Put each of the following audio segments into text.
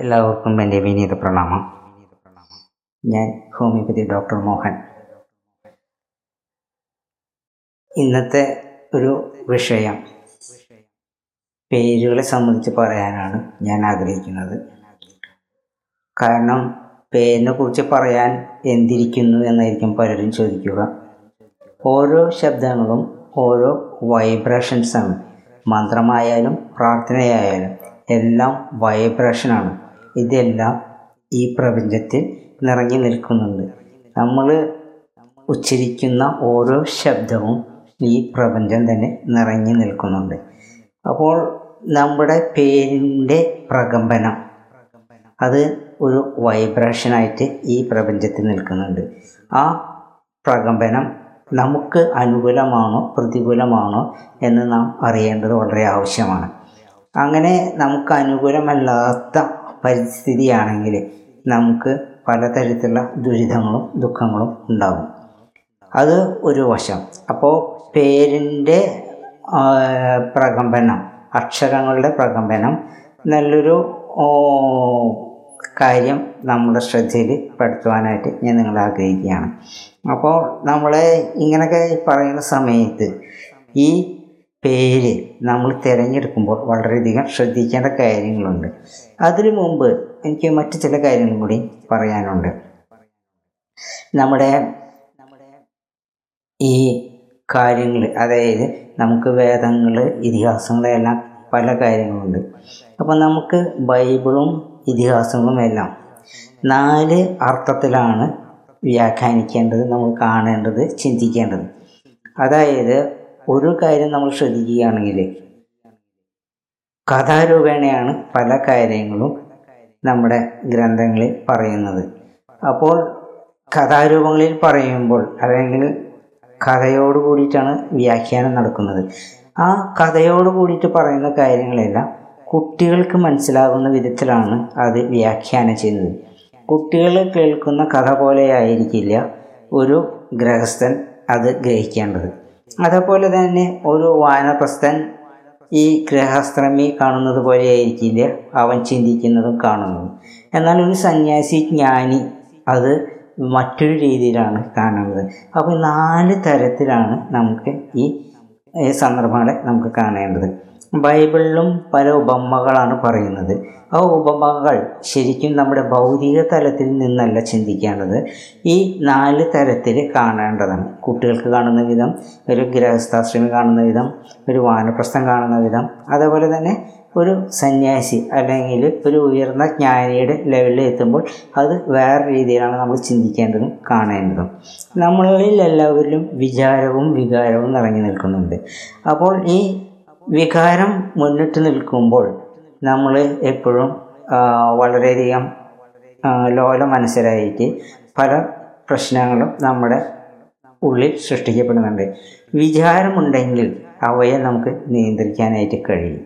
എല്ലാവർക്കും എന്റെ വിനീത പ്രണാമം. ഞാൻ ഹോമിയോപ്പതി ഡോക്ടർ മോഹൻ. ഇന്നത്തെ ഒരു വിഷയം പേരുകളെ സംബന്ധിച്ച് പറയാനാണ് ഞാൻ ആഗ്രഹിക്കുന്നത്. കാരണം പേരിനെ കുറിച്ച് പറയാൻ എന്തിരിക്കുന്നു എന്നായിരിക്കും പലരും ചോദിക്കുക. ഓരോ ശബ്ദങ്ങളും ഓരോ വൈബ്രേഷൻസാണ് മന്ത്രമായാലും പ്രാർത്ഥനയായാലും എല്ലാം വൈബ്രേഷനാണ് ഇതെല്ലാം ഈ പ്രപഞ്ചത്തിൽ നിറഞ്ഞു നിൽക്കുന്നുണ്ട്. നമ്മൾ ഉച്ചരിക്കുന്ന ഓരോ ശബ്ദവും ഈ പ്രപഞ്ചം തന്നെ നിറഞ്ഞു നിൽക്കുന്നുണ്ട്. അപ്പോൾ നമ്മുടെ പേരിന്റെ പ്രകമ്പനം അത് ഒരു വൈബ്രേഷനായിട്ട് ഈ പ്രപഞ്ചത്തിൽ നിൽക്കുന്നുണ്ട്. ആ പ്രകമ്പനം നമുക്ക് അനുകൂലമാണോ പ്രതികൂലമാണോ എന്ന് നാം അറിയേണ്ടത് വളരെ ആവശ്യമാണ്. അങ്ങനെ നമുക്ക് അനുകൂലമല്ലാത്ത പരിസ്ഥിതിയാണെങ്കിൽ നമുക്ക് പലതരത്തിലുള്ള ദുരിതങ്ങളും ദുഃഖങ്ങളും ഉണ്ടാകും. അത് ഒരു വശം. അപ്പോൾ പേരിന്റെ പ്രകമ്പനം അക്ഷരങ്ങളുടെ പ്രകമ്പനം നല്ലൊരു കാര്യം നമ്മുടെ ശ്രദ്ധയിൽ പെടുത്തുവാനായിട്ട് ഞാൻ നിങ്ങളെ ആഗ്രഹിക്കുകയാണ്. അപ്പോൾ നമ്മളെ ഇങ്ങനെയൊക്കെ പറയുന്ന സമയത്ത് ഈ പേര് നമ്മൾ തിരഞ്ഞെടുക്കുമ്പോൾ വളരെയധികം ശ്രദ്ധിക്കേണ്ട കാര്യങ്ങളുണ്ട്. അതിനു മുമ്പ് എനിക്ക് മറ്റു ചില കാര്യങ്ങളും കൂടി പറയാനുണ്ട്. നമ്മുടെ നമ്മുടെ ഈ കാര്യങ്ങൾ അതായത് നമുക്ക് വേദങ്ങൾ ഇതിഹാസങ്ങളെല്ലാം പല കാര്യങ്ങളുണ്ട്. അപ്പോൾ നമുക്ക് ബൈബിളും ഇതിഹാസങ്ങളും എല്ലാം നാല് അർത്ഥത്തിലാണ് വ്യാഖ്യാനിക്കേണ്ടത് നമ്മൾ കാണേണ്ടത് ചിന്തിക്കേണ്ടത്. അതായത് ഒരു കാര്യം നമ്മൾ ശ്രദ്ധിക്കുകയാണെങ്കിൽ കഥാരൂപേണയാണ് പല കാര്യങ്ങളും നമ്മുടെ ഗ്രന്ഥങ്ങളിൽ പറയുന്നത്. അപ്പോൾ കഥാരൂപങ്ങളിൽ പറയുമ്പോൾ അല്ലെങ്കിൽ കഥയോട് കൂടിയിട്ടാണ് വ്യാഖ്യാനം നടക്കുന്നത്. ആ കഥയോട് കൂടിയിട്ട് പറയുന്ന കാര്യങ്ങളെല്ലാം കുട്ടികൾക്ക് മനസ്സിലാകുന്ന വിധത്തിലാണ് അത് വ്യാഖ്യാനം ചെയ്യുന്നത്. കുട്ടികൾ കേൾക്കുന്ന കഥ പോലെയായിരിക്കില്ല ഒരു ഗ്രഹസ്ഥൻ അത് ഗ്രഹിക്കേണ്ടത്. അതേപോലെ തന്നെ ഒരു വാനപ്രസ്ഥൻ ഈ ഗൃഹസ്ഥമി കാണുന്നത് പോലെ ആയിരിക്കില്ല. അവൻ ചിന്തിക്കുന്നതും കാണുന്നതും. എന്നാൽ ഒരു സന്യാസി ജ്ഞാനി അത് മറ്റൊരു രീതിയിലാണ് കാണുന്നത്. അപ്പോൾ നാല് തരത്തിലാണ് നമുക്ക് ഈ സന്ദർഭങ്ങളെ നമുക്ക് കാണേണ്ടത്. ബൈബിളിലും പല ഉപമകളാണ് പറയുന്നത്. ആ ഉപമകൾ ശരിക്കും നമ്മുടെ ഭൗതിക തലത്തിൽ നിന്നല്ല ചിന്തിക്കേണ്ടത്. ഈ നാല് തരത്തിൽ കാണേണ്ടതാണ്. കുട്ടികൾക്ക് കാണുന്ന വിധം ഒരു ഗൃഹസ്ഥാശ്രമി കാണുന്ന വിധം ഒരു വാനപ്രസ്ഥം കാണുന്ന വിധം അതേപോലെ തന്നെ ഒരു സന്യാസി അല്ലെങ്കിൽ ഒരു ഉയർന്ന ജ്ഞാനിയുടെ ലെവലിൽ എത്തുമ്പോൾ അത് വേറെ രീതിയിലാണ് നമ്മൾ ചിന്തിക്കേണ്ടതും കാണേണ്ടതും. നമ്മളിൽ എല്ലാവരിലും വിചാരവും വികാരവും നിറഞ്ഞു നിൽക്കുന്നുണ്ട്. അപ്പോൾ ഈ വികാരം മുന്നിട്ട് നിൽക്കുമ്പോൾ നമ്മൾ എപ്പോഴും വളരെയധികം ലോല മനസ്സിലായിട്ട് പല പ്രശ്നങ്ങളും നമ്മുടെ ഉള്ളിൽ സൃഷ്ടിക്കപ്പെടുന്നുണ്ട്. വിചാരമുണ്ടെങ്കിൽ അവയെ നമുക്ക് നിയന്ത്രിക്കാനായിട്ട് കഴിയും.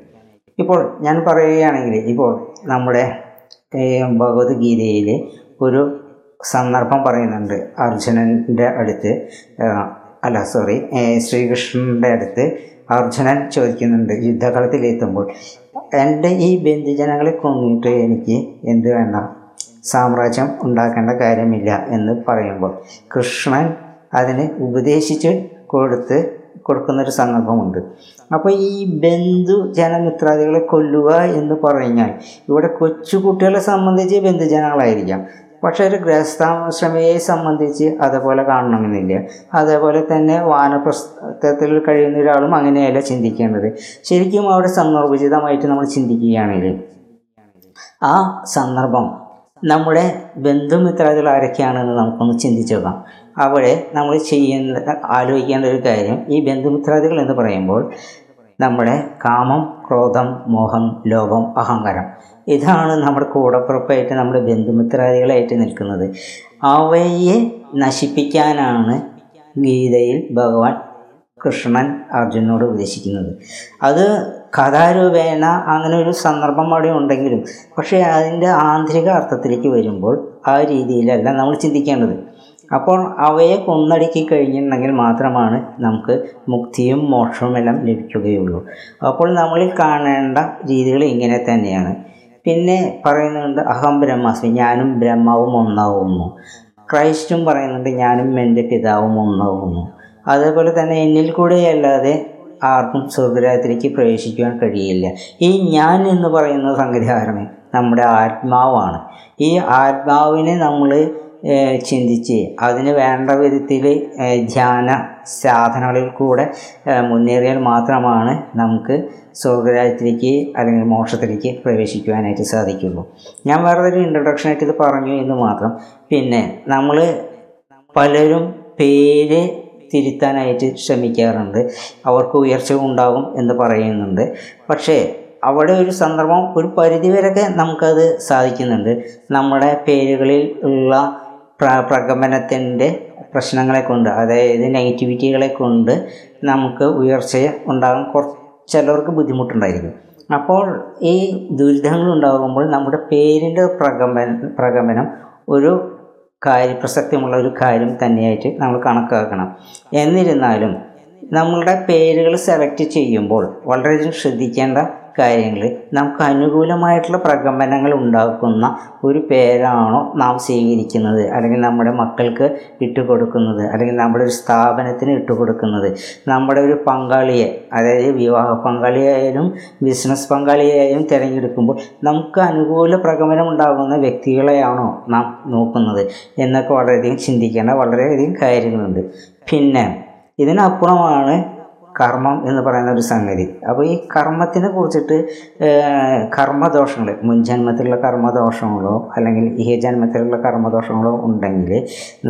ഇപ്പോൾ ഞാൻ പറയുകയാണെങ്കിൽ ഇപ്പോൾ നമ്മുടെ ഭഗവത്ഗീതയിൽ ഒരു സന്ദർഭം പറയുന്നുണ്ട്. അർജുനന്റെ അടുത്ത് അല്ല സോറി ശ്രീകൃഷ്ണന്റെ അടുത്ത് അർജുനൻ ചോദിക്കുന്നുണ്ട് യുദ്ധകളത്തിലെത്തുമ്പോൾ എന്റെ ഈ ബന്ധുജനങ്ങളെ കൊന്നിട്ട് എനിക്ക് എന്ത് വേണം സാമ്രാജ്യം ഉണ്ടാക്കേണ്ട കാര്യമില്ല എന്ന് പറയുമ്പോൾ കൃഷ്ണൻ അതിന് ഉപദേശിച്ച് കൊടുത്ത് കൊടുക്കുന്നൊരു സന്ദർഭമുണ്ട്. അപ്പോൾ ഈ ബന്ധു ജനമിത്രാദികളെ കൊല്ലുക എന്ന് പറഞ്ഞാൽ ഇവിടെ കൊച്ചുകുട്ടികളെ സംബന്ധിച്ച് ബന്ധുജനങ്ങളായിരിക്കാം. പക്ഷേ ഒരു ഗൃഹസ്ഥാശ്രമയെ സംബന്ധിച്ച് അതേപോലെ കാണണമെന്നില്ല. അതേപോലെ തന്നെ വാനപ്രസ്ഥത്തിൽ കഴിയുന്ന ഒരാളും അങ്ങനെയല്ല ചിന്തിക്കേണ്ടത്. ശരിക്കും അവിടെ സന്ദർഭോചിതമായിട്ട് നമ്മൾ ചിന്തിക്കുകയാണെങ്കിൽ ആ സന്ദർഭം നമ്മുടെ ബന്ധുമിത്രാദികൾ ആരൊക്കെയാണെന്ന് നമുക്കൊന്ന് ചിന്തിച്ചു നോക്കാം. അവിടെ നമ്മൾ ചെയ്യുന്ന ആലോചിക്കേണ്ട ഒരു കാര്യം ഈ ബന്ധുമിത്രാദികൾ എന്ന് പറയുമ്പോൾ നമ്മുടെ കാമം ക്രോധം മോഹം ലോകം അഹങ്കാരം. ഇതാണ് നമ്മുടെ കൂടപ്പുറപ്പായിട്ട് നമ്മുടെ ബന്ധുമിത്രാദികളായിട്ട് നിൽക്കുന്നത്. അവയെ നശിപ്പിക്കാനാണ് ഗീതയിൽ ഭഗവാൻ കൃഷ്ണൻ അർജുനോട് ഉപദേശിക്കുന്നത്. അത് കഥാരൂപേണ അങ്ങനെ ഒരു സന്ദർഭം അവിടെ ഉണ്ടെങ്കിലും പക്ഷേ അതിന്റെ ആന്തരിക അർത്ഥത്തിലേക്ക് വരുമ്പോൾ ആ രീതിയിലല്ല നമ്മൾ ചിന്തിക്കേണ്ടത്. അപ്പോൾ അവയെ കൊന്നടുക്കി കഴിഞ്ഞിട്ടുണ്ടെങ്കിൽ മാത്രമാണ് നമുക്ക് മുക്തിയും മോക്ഷവും എല്ലാം ലഭിക്കുകയുള്ളൂ. അപ്പോൾ നമ്മളിൽ കാണേണ്ട രീതികൾ ഇങ്ങനെ തന്നെയാണ്. പിന്നെ പറയുന്നുണ്ട് അഹം ബ്രഹ്മാസ്മി ഞാനും ബ്രഹ്മാവും ഒന്നാവുന്നു. ക്രൈസ്റ്റും പറയുന്നുണ്ട് ഞാനും എന്റെ പിതാവും ഒന്നാവുന്നു. അതേപോലെ തന്നെ എന്നിൽ കൂടെ അല്ലാതെ ആർക്കും സ്വർഗരാജ്യത്തിലേക്ക് പ്രവേശിക്കുവാൻ കഴിയില്ല. ഈ ഞാൻ എന്ന് പറയുന്ന സംഗതികാരമേ നമ്മുടെ ആത്മാവാണ്. ഈ ആത്മാവിനെ നമ്മൾ ചിന്തിച്ച് അതിന് വേണ്ട വിധത്തിൽ ധ്യാന സാധനങ്ങളിൽ കൂടെ മുന്നേറിയാൽ മാത്രമാണ് നമുക്ക് സ്വർഗരാജ്യത്തിലേക്ക് അല്ലെങ്കിൽ മോക്ഷത്തിലേക്ക് പ്രവേശിക്കുവാനായിട്ട് സാധിക്കുള്ളൂ. ഞാൻ വേറെ ഒരു ഇൻട്രൊഡക്ഷനായിട്ട് ഇത് പറഞ്ഞു എന്ന് മാത്രം. പിന്നെ നമ്മൾ പലരും പേര് തിരുത്താനായിട്ട് ശ്രമിക്കാറുണ്ട്. അവർക്ക് ഉയർച്ച ഉണ്ടാകും എന്ന് പറയുന്നുണ്ട്. പക്ഷേ അവിടെ ഒരു സന്ദർഭം ഒരു പരിധിവരെയൊക്കെ നമുക്കത് സാധിക്കുന്നുണ്ട്. നമ്മുടെ പേരുകളിൽ ഉള്ള പ്രകമ്പനത്തിന്റെ പ്രശ്നങ്ങളെ കൊണ്ട് അതായത് നെഗറ്റിവിറ്റികളെ കൊണ്ട് നമുക്ക് ഉയർച്ച ഉണ്ടാകും കുറച്ച് ചിലർക്ക് ബുദ്ധിമുട്ടുണ്ടായിരിക്കും. അപ്പോൾ ഈ ദുരിതങ്ങൾ ഉണ്ടാകുമ്പോൾ നമ്മുടെ പേരിന്റെ പ്രകമ്പനം പ്രകമ്പനം ഒരു കാര്യ പ്രസക്തിയുള്ള ഒരു കാര്യം തന്നെയായിട്ട് നമ്മൾ കണക്കാക്കണം. എന്നിരുന്നാലും നമ്മളുടെ പേരുകൾ സെലക്ട് ചെയ്യുമ്പോൾ വളരെയധികം ശ്രദ്ധിക്കേണ്ട കാര്യങ്ങൾ നമുക്ക് അനുകൂലമായിട്ടുള്ള പ്രകമ്പനങ്ങൾ ഉണ്ടാക്കുന്ന ഒരു പേരാണോ നാം സ്വീകരിക്കുന്നത്? അല്ലെങ്കിൽ നമ്മുടെ മക്കൾക്ക് ഇട്ടുകൊടുക്കുന്നത്? അല്ലെങ്കിൽ നമ്മുടെ ഒരു സ്ഥാപനത്തിന് ഇട്ടുകൊടുക്കുന്നത്? നമ്മുടെ ഒരു പങ്കാളിയെ അതായത് വിവാഹ പങ്കാളിയായാലും ബിസിനസ് പങ്കാളിയായാലും തിരഞ്ഞെടുക്കുമ്പോൾ നമുക്ക് അനുകൂല പ്രകമ്പനം ഉണ്ടാകുന്ന വ്യക്തികളെയാണോ നാം നോക്കുന്നത്? എന്നൊക്കെ വളരെയധികം ചിന്തിക്കേണ്ട വളരെയധികം കാര്യങ്ങളുണ്ട്. പിന്നെ ഇതിനപ്പുറമാണ് കർമ്മം എന്ന് പറയുന്ന ഒരു സംഗതി. അപ്പോൾ ഈ കർമ്മത്തിനെ കുറിച്ചിട്ട് കർമ്മദോഷങ്ങൾ മുൻജന്മത്തിലുള്ള കർമ്മദോഷങ്ങളോ അല്ലെങ്കിൽ ഈ ജന്മത്തിലുള്ള കർമ്മദോഷങ്ങളോ ഉണ്ടെങ്കിൽ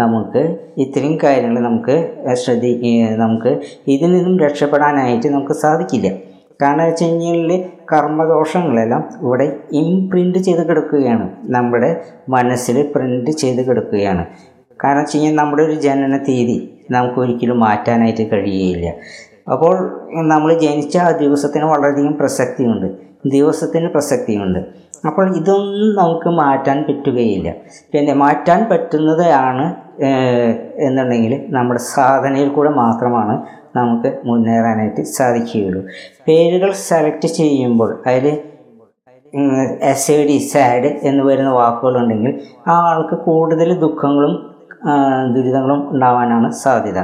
നമുക്ക് ഇത്രയും കാര്യങ്ങൾ നമുക്ക് ശ്രദ്ധി നമുക്ക് ഇതിൽ നിന്നും രക്ഷപ്പെടാനായിട്ട് നമുക്ക് സാധിക്കില്ല. കാരണം വെച്ച് കഴിഞ്ഞാൽ കർമ്മദോഷങ്ങളെല്ലാം ഇവിടെ ഇംപ്രിന്റ് ചെയ്ത് കിടക്കുകയാണ്. നമ്മുടെ മനസ്സിൽ പ്രിന്റ് ചെയ്ത് കിടക്കുകയാണ്. കാരണം വെച്ച് കഴിഞ്ഞാൽ നമ്മുടെ ഒരു ജനന തീയതി നമുക്ക് ഒരിക്കലും മാറ്റാനായിട്ട് കഴിയുകയില്ല. അപ്പോൾ നമ്മൾ ജനിച്ച ആ ദിവസത്തിന് വളരെയധികം പ്രസക്തിയുണ്ട്. ദിവസത്തിന് പ്രസക്തിയുണ്ട്. അപ്പോൾ ഇതൊന്നും നമുക്ക് മാറ്റാൻ പറ്റുകയില്ല. പിന്നെ മാറ്റാൻ പറ്റുന്നതാണ് എന്നുണ്ടെങ്കിൽ നമ്മുടെ സാധനയിൽ കൂടെ മാത്രമാണ് നമുക്ക് മുന്നേറാനായിട്ട് സാധിക്കുകയുള്ളൂ. പേരുകൾ സെലക്ട് ചെയ്യുമ്പോൾ അതിൽ എസ് എ ഡി സാഡ് എന്ന് വരുന്ന വാക്കുകളുണ്ടെങ്കിൽ ആ ആൾക്ക് കൂടുതൽ ദുഃഖങ്ങളും ദുരിതങ്ങളും ഉണ്ടാവാനാണ് സാധ്യത.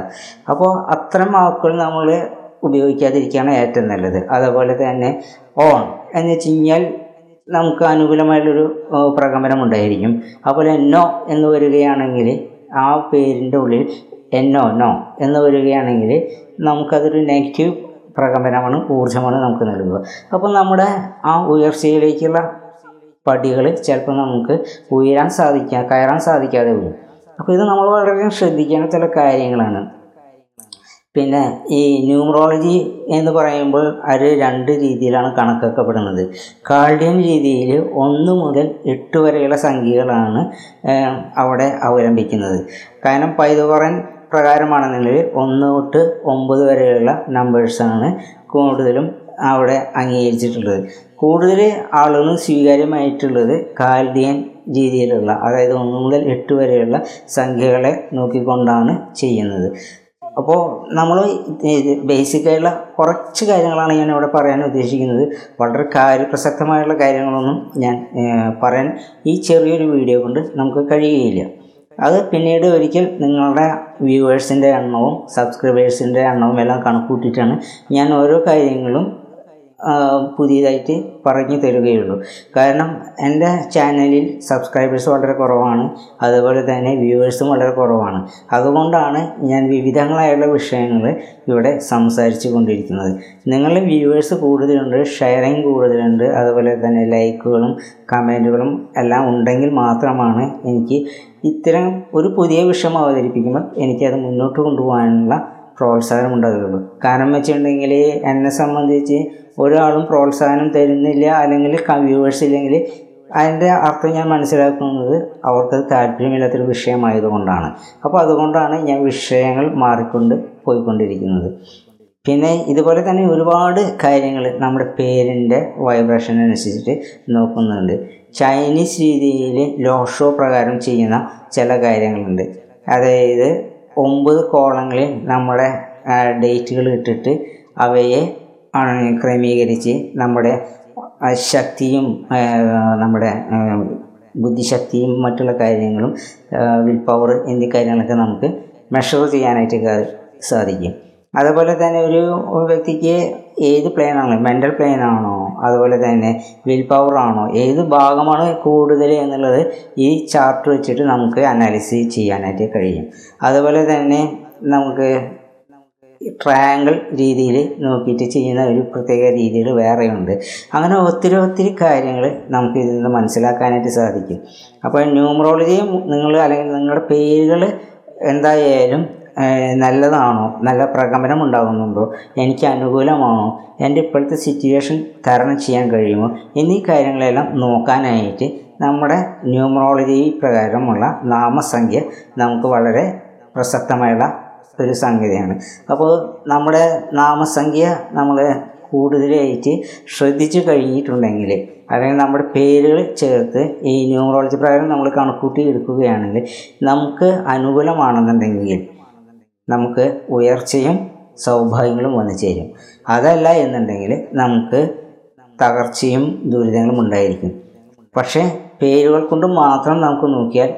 അപ്പോൾ അത്തരം വാക്കുകൾ നമ്മൾ ഉപയോഗിക്കാതിരിക്കുകയാണ് ഏറ്റവും നല്ലത്. അതേപോലെ തന്നെ ഓൺ എന്ന് വെച്ച് കഴിഞ്ഞാൽ നമുക്ക് അനുകൂലമായിട്ടൊരു പ്രകമനം ഉണ്ടായിരിക്കും അതുപോലെ നോ എന്ന് വരികയാണെങ്കിൽ ആ പേരിന്റെ ഉള്ളിൽ എന്നോ നോ എന്ന് വരികയാണെങ്കിൽ നമുക്കതൊരു നെഗറ്റീവ് പ്രകമ്പനമാണ് ഊർജമാണ് നമുക്ക് നൽകുക. അപ്പോൾ നമ്മുടെ ആ ഉയർച്ചയിലേക്കുള്ള പടികൾ ചിലപ്പോൾ നമുക്ക് ഉയരാൻ സാധിക്കുക കയറാൻ സാധിക്കാതെ വരും. അപ്പോൾ ഇത് നമ്മൾ വളരെ ശ്രദ്ധിക്കേണ്ട ചില കാര്യങ്ങളാണ്. പിന്നെ ഈ ന്യൂമറോളജി എന്ന് പറയുമ്പോൾ അത് രണ്ട് രീതിയിലാണ് കണക്കാക്കപ്പെടുന്നത്. കാൾഡിയൻ രീതിയിൽ ഒന്ന് മുതൽ എട്ട് വരെയുള്ള സംഖ്യകളാണ് അവിടെ അവലംബിക്കുന്നത്. കാരണം പൈതോറൻ പ്രകാരമാണെന്നുണ്ടെങ്കിൽ ഒന്ന് തൊട്ട് ഒമ്പത് വരെയുള്ള നമ്പേഴ്സാണ് കൂടുതലും അവിടെ അംഗീകരിച്ചിട്ടുള്ളത്. കൂടുതൽ ആളുകളും സ്വീകാര്യമായിട്ടുള്ളത് കാൽഡിയൻ രീതിയിലുള്ള അതായത് ഒന്ന് മുതൽ എട്ട് വരെയുള്ള സംഖ്യകളെ നോക്കിക്കൊണ്ടാണ് ചെയ്യുന്നത്. അപ്പോൾ നമ്മൾ ബേസിക്കായുള്ള കുറച്ച് കാര്യങ്ങളാണ് ഞാൻ ഇവിടെ പറയാൻ ഉദ്ദേശിക്കുന്നത്. വളരെ കാര്യപ്രസക്തമായുള്ള കാര്യങ്ങളൊന്നും ഞാൻ പറയാൻ ഈ ചെറിയൊരു വീഡിയോ കൊണ്ട് നമുക്ക് കഴിയുകയില്ല. അത് പിന്നീട് ഒരിക്കൽ നിങ്ങളുടെ വ്യൂവേഴ്സിന്റെ എണ്ണവും സബ്സ്ക്രൈബേഴ്സിന്റെ എണ്ണവും എല്ലാം കണക്കൂട്ടിയിട്ടാണ് ഞാൻ ഓരോ കാര്യങ്ങളും പുതിയതായിട്ട് പറഞ്ഞു തരികയുള്ളൂ. കാരണം എന്റെ ചാനലിൽ സബ്സ്ക്രൈബേഴ്സ് വളരെ കുറവാണ് അതുപോലെ തന്നെ വ്യൂവേഴ്സും വളരെ കുറവാണ്. അതുകൊണ്ടാണ് ഞാൻ വിവിധങ്ങളായുള്ള വിഷയങ്ങൾ ഇവിടെ സംസാരിച്ചു കൊണ്ടിരിക്കുന്നത്. നിങ്ങളുടെ വ്യൂവേഴ്സ് കൂടുതലുണ്ട് ഷെയറിങ് കൂടുതലുണ്ട് അതുപോലെ തന്നെ ലൈക്കുകളും കമന്റുകളും എല്ലാം ഉണ്ടെങ്കിൽ മാത്രമാണ് എനിക്ക് ഇത്തരം ഒരു പുതിയ വിഷയം അവതരിപ്പിക്കുമ്പോൾ എനിക്കത് മുന്നോട്ട് കൊണ്ടുപോകാനുള്ള പ്രോത്സാഹനം ഉണ്ടാകുകയുള്ളൂ കാരണം വെച്ചിട്ടുണ്ടെങ്കിൽ എന്നെ സംബന്ധിച്ച് ഒരാളും പ്രോത്സാഹനം തരുന്നില്ല അല്ലെങ്കിൽ വ്യൂവേഴ്സ് ഇല്ലെങ്കിൽ അതിന്റെ അർത്ഥം ഞാൻ മനസ്സിലാക്കുന്നത് അവർക്ക് താല്പര്യമില്ലാത്തൊരു വിഷയമായതുകൊണ്ടാണ്. അപ്പോൾ അതുകൊണ്ടാണ് ഞാൻ വിഷയങ്ങൾ മാറിക്കൊണ്ട് പോയിക്കൊണ്ടിരിക്കുന്നത്. പിന്നെ ഇതുപോലെ തന്നെ ഒരുപാട് കാര്യങ്ങൾ നമ്മുടെ പേരിന്റെ വൈബ്രേഷൻ അനുസരിച്ചിട്ട് നോക്കുന്നുണ്ട്. ചൈനീസ് രീതിയിൽ ലോഷോ പ്രകാരം ചെയ്യുന്ന ചില കാര്യങ്ങളുണ്ട്. അതായത് ഒമ്പത് കോളങ്ങളിൽ നമ്മുടെ ഡേറ്റുകൾ ഇട്ടിട്ട് അവയെ ക്രമീകരിച്ച് നമ്മുടെ ശക്തിയും നമ്മുടെ ബുദ്ധിശക്തിയും മറ്റുള്ള കാര്യങ്ങളും വിൽ പവർ എന്നീ കാര്യങ്ങളൊക്കെ നമുക്ക് മെഷർ ചെയ്യാനായിട്ട് സാധിക്കും. അതുപോലെ തന്നെ ഒരു വ്യക്തിക്ക് ഏത് പ്ലെയിനാണോ മെന്റൽ പ്ലെയിൻ ആണോ? അതുപോലെ തന്നെ വിൽ പവർ ആണോ? ഏത് ഭാഗമാണ് കൂടുതൽ എന്നുള്ളത് ഈ ചാർട്ട് വെച്ചിട്ട് നമുക്ക് അനാലിസിസ് ചെയ്യാനായിട്ട് കഴിയും. അതുപോലെ തന്നെ നമുക്ക് ട്രയാങ്കിൾ രീതിയിൽ നോക്കിയിട്ട് ചെയ്യുന്ന ഒരു പ്രത്യേക രീതികൾ വേറെയുണ്ട്. അങ്ങനെ ഒത്തിരി ഒത്തിരി കാര്യങ്ങൾ നമുക്ക് ഇതിൽ നിന്ന് മനസ്സിലാക്കാനായിട്ട് സാധിക്കും. അപ്പോൾ ന്യൂമറോളജി നിങ്ങൾ അല്ലെങ്കിൽ നിങ്ങളുടെ പേരുകൾ എന്തായാലും നല്ലതാണോ? നല്ല പ്രകമ്പനം ഉണ്ടാകുന്നുണ്ടോ എനിക്ക് അനുകൂലമാണോ? എന്റെ ഇപ്പോഴത്തെ സിറ്റുവേഷൻ തരണം ചെയ്യാൻ കഴിയുമോ? എന്നീ കാര്യങ്ങളെല്ലാം നോക്കാനായിട്ട് നമ്മുടെ ന്യൂമറോളജി പ്രകാരമുള്ള നാമസംഖ്യ നമുക്ക് വളരെ പ്രസക്തമായുള്ള ഒരു സംഗതിയാണ്. അപ്പോൾ നമ്മുടെ നാമസംഖ്യ നമ്മൾ കൂടുതലായിട്ട് ശ്രദ്ധിച്ചു കഴിഞ്ഞിട്ടുണ്ടെങ്കിൽ അല്ലെങ്കിൽ നമ്മുടെ പേരുകൾ ചേർത്ത് ഈ ന്യൂമറോളജി പ്രകാരം നമ്മൾ കണക്കൂട്ടി എടുക്കുകയാണെങ്കിൽ നമുക്ക് അനുകൂലമാണെന്നുണ്ടെങ്കിൽ നമുക്ക് ഉയർച്ചയും സൗഭാഗ്യങ്ങളും വന്നു ചേരും. അതല്ല എന്നുണ്ടെങ്കിൽ നമുക്ക് തകർച്ചയും ദുരിതങ്ങളും ഉണ്ടായിരിക്കും. പക്ഷേ പേരുകൾ കൊണ്ട് മാത്രം നമുക്ക് നോക്കിയാൽ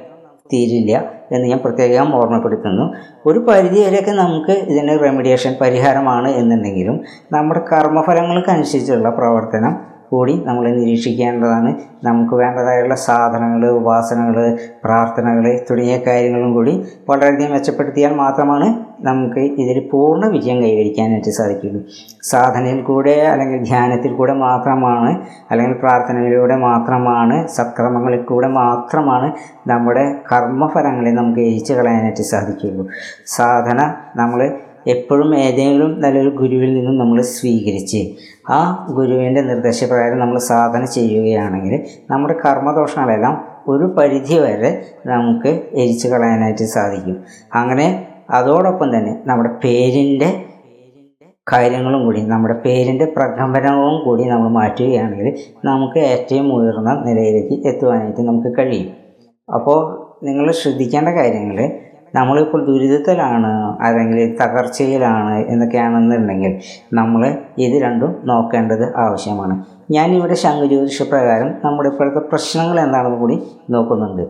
തീരില്ല എന്ന് ഞാൻ പ്രത്യേകം ഓർമ്മപ്പെടുത്തുന്നു. ഒരു പരിധി വരെയൊക്കെ നമുക്ക് ഇതിന് റെമഡിയേഷൻ പരിഹാരമാണ് എന്നുണ്ടെങ്കിലും നമ്മുടെ കർമ്മഫലങ്ങൾക്കനുസരിച്ചുള്ള പ്രവർത്തനം കൂടി നമ്മൾ നിരീക്ഷിക്കേണ്ടതാണ്. നമുക്ക് വേണ്ടതായുള്ള സാധനങ്ങൾ ഉപാസനകൾ പ്രാർത്ഥനകൾ തുടങ്ങിയ കാര്യങ്ങളും കൂടി വളരെയധികം മെച്ചപ്പെടുത്തിയാൽ മാത്രമാണ് നമുക്ക് ഇതിൽ പൂർണ വിജയം കൈവരിക്കാനായിട്ട് സാധിക്കുള്ളൂ സാധനയിൽ കൂടെ അല്ലെങ്കിൽ ധ്യാനത്തിൽ കൂടെ മാത്രമാണ് അല്ലെങ്കിൽ പ്രാർത്ഥനയിലൂടെ മാത്രമാണ് സത്കർമ്മങ്ങളിൽ കൂടെ മാത്രമാണ് നമ്മുടെ കർമ്മഫലങ്ങളെ നമുക്ക് എഴിച്ചു കളയാനായിട്ട് സാധിക്കുള്ളൂ സാധന നമ്മൾ എപ്പോഴും ഏതെങ്കിലും നല്ലൊരു ഗുരുവിൽ നിന്നും നമ്മൾ സ്വീകരിച്ച് ആ ഗുരുവിന്റെ നിർദ്ദേശപ്രകാരം നമ്മൾ സാധന ചെയ്യുകയാണെങ്കിൽ നമ്മുടെ കർമ്മദോഷങ്ങളെല്ലാം ഒരു പരിധി വരെ നമുക്ക് എരിച്ചു കളയാനായിട്ട് സാധിക്കും. അങ്ങനെ അതോടൊപ്പം തന്നെ നമ്മുടെ പേരിന്റെ കാര്യങ്ങളും കൂടി നമ്മുടെ പേരിന്റെ പ്രകമ്പനവും കൂടി നമ്മൾ മാറ്റുകയാണെങ്കിൽ നമുക്ക് ഏറ്റവും ഉയർന്ന നിലയിലേക്ക് എത്തുവാനായിട്ട് നമുക്ക് കഴിയും. അപ്പോൾ നിങ്ങൾ ശ്രദ്ധിക്കേണ്ട കാര്യങ്ങൾ നമ്മളിപ്പോൾ ദുരിതത്തിലാണ് അല്ലെങ്കിൽ തകർച്ചയിലാണ് എന്നൊക്കെയാണെന്നുണ്ടെങ്കിൽ നമ്മൾ ഇത് രണ്ടും നോക്കേണ്ടത് ആവശ്യമാണ്. ഞാനിവിടെ ശംഖുജ്യോതിഷ പ്രകാരം നമ്മുടെ ഇപ്പോഴത്തെ പ്രശ്നങ്ങൾ എന്താണെന്ന് കൂടി നോക്കുന്നുണ്ട്.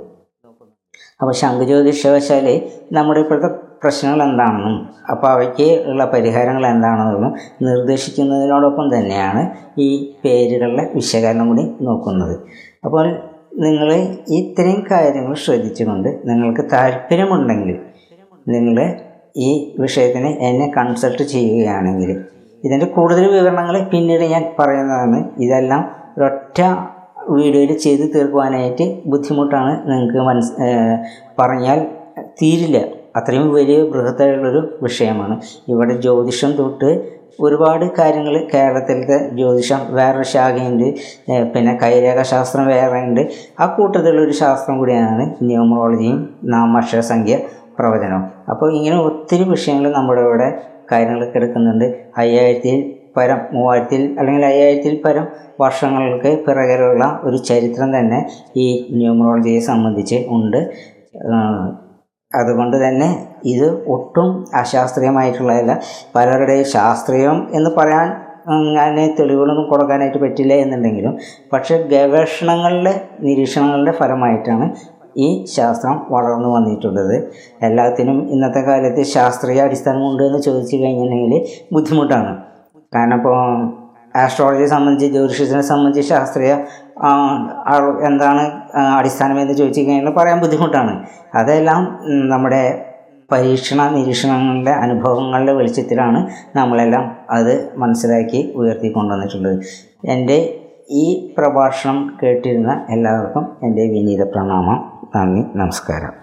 അപ്പോൾ ശംഖുജ്യോതിഷവശാൽ നമ്മുടെ ഇപ്പോഴത്തെ പ്രശ്നങ്ങൾ എന്താണെന്നും അപ്പോൾ അവയ്ക്ക് ഉള്ള പരിഹാരങ്ങൾ എന്താണെന്നും നിർദ്ദേശിക്കുന്നതിനോടൊപ്പം തന്നെയാണ് ഈ പേരുകളുടെ വിശകലനം കൂടി നോക്കുന്നത്. അപ്പോൾ നിങ്ങൾ ഇത്രയും കാര്യങ്ങൾ ശ്രദ്ധിച്ചുകൊണ്ട് നിങ്ങൾക്ക് താല്പര്യമുണ്ടെങ്കിൽ നിങ്ങൾ ഈ വിഷയത്തിന് എന്നെ കൺസൾട്ട് ചെയ്യുകയാണെങ്കിൽ ഇതിന്റെ കൂടുതൽ വിവരണങ്ങൾ പിന്നീട് ഞാൻ പറയുന്നതാണ്. ഇതെല്ലാം ഒരൊറ്റ വീഡിയോയിൽ ചെയ്ത് തീർക്കുവാനായിട്ട് ബുദ്ധിമുട്ടാണ് നിങ്ങൾക്ക് മനസ് പറഞ്ഞാൽ തീരില്ല. അത്രയും വലിയ ബൃഹത്തായുള്ളൊരു വിഷയമാണ്. ഇവിടെ ജ്യോതിഷം തൊട്ട് ഒരുപാട് കാര്യങ്ങൾ കേരളത്തിലത്തെ ജ്യോതിഷം വേറൊരു ശാഖയുണ്ട് പിന്നെ കൈരേഖ ശാസ്ത്രം വേറെ ഉണ്ട് ആ കൂട്ടത്തിലുള്ളൊരു ശാസ്ത്രം കൂടിയാണ് ന്യൂമറോളജിയും നാമക്ഷരസംഖ്യ പ്രവചനവും. അപ്പോൾ ഇങ്ങനെ ഒത്തിരി വിഷയങ്ങൾ നമ്മുടെ ഇവിടെ കാര്യങ്ങൾ കിടക്കുന്നുണ്ട് അയ്യായിരത്തിൽ പരം മൂവായിരത്തിൽ അല്ലെങ്കിൽ അയ്യായിരത്തിൽ പരം വർഷങ്ങൾക്ക് പിറകിലുള്ള ഒരു ചരിത്രം തന്നെ ഈ ന്യൂമറോളജിയെ സംബന്ധിച്ച് ഉണ്ട്. അതുകൊണ്ട് തന്നെ ഇത് ഒട്ടും അശാസ്ത്രീയമായിട്ടുള്ളതല്ല. പലരുടെയും ശാസ്ത്രീയം എന്ന് പറയാൻ അങ്ങനെ തെളിവുകളൊന്നും കൊടുക്കാനായിട്ട് പറ്റില്ല എന്നുണ്ടെങ്കിലും പക്ഷേ ഗവേഷണങ്ങളുടെ നിരീക്ഷണങ്ങളുടെ ഫലമായിട്ടാണ് ഈ ശാസ്ത്രം വളർന്നു വന്നിട്ടുള്ളത്. എല്ലാത്തിനും ഇന്നത്തെ കാലത്ത് ശാസ്ത്രീയ അടിസ്ഥാനമുണ്ട് എന്ന് ചോദിച്ചു കഴിഞ്ഞിട്ടുണ്ടെങ്കിൽ ബുദ്ധിമുട്ടാണ്. കാരണം ഇപ്പോൾ ആസ്ട്രോളജിയെ സംബന്ധിച്ച് ജ്യോതിഷത്തിനെ സംബന്ധിച്ച് ശാസ്ത്രീയ എന്താണ് അടിസ്ഥാനം എന്ന് ചോദിച്ചു കഴിഞ്ഞാൽ പറയാൻ ബുദ്ധിമുട്ടാണ്. അതെല്ലാം നമ്മുടെ പരീക്ഷണ നിരീക്ഷണങ്ങളുടെ അനുഭവങ്ങളുടെ വെളിച്ചത്തിലാണ് നമ്മളെല്ലാം അത് മനസ്സിലാക്കി ഉയർത്തി കൊണ്ടുവന്നിട്ടുള്ളത് എന്റെ ഈ പ്രഭാഷണം കേട്ടിരുന്ന എല്ലാവർക്കും എന്റെ വിനീത പ്രണാമം. നന്ദി നമസ്കാരം.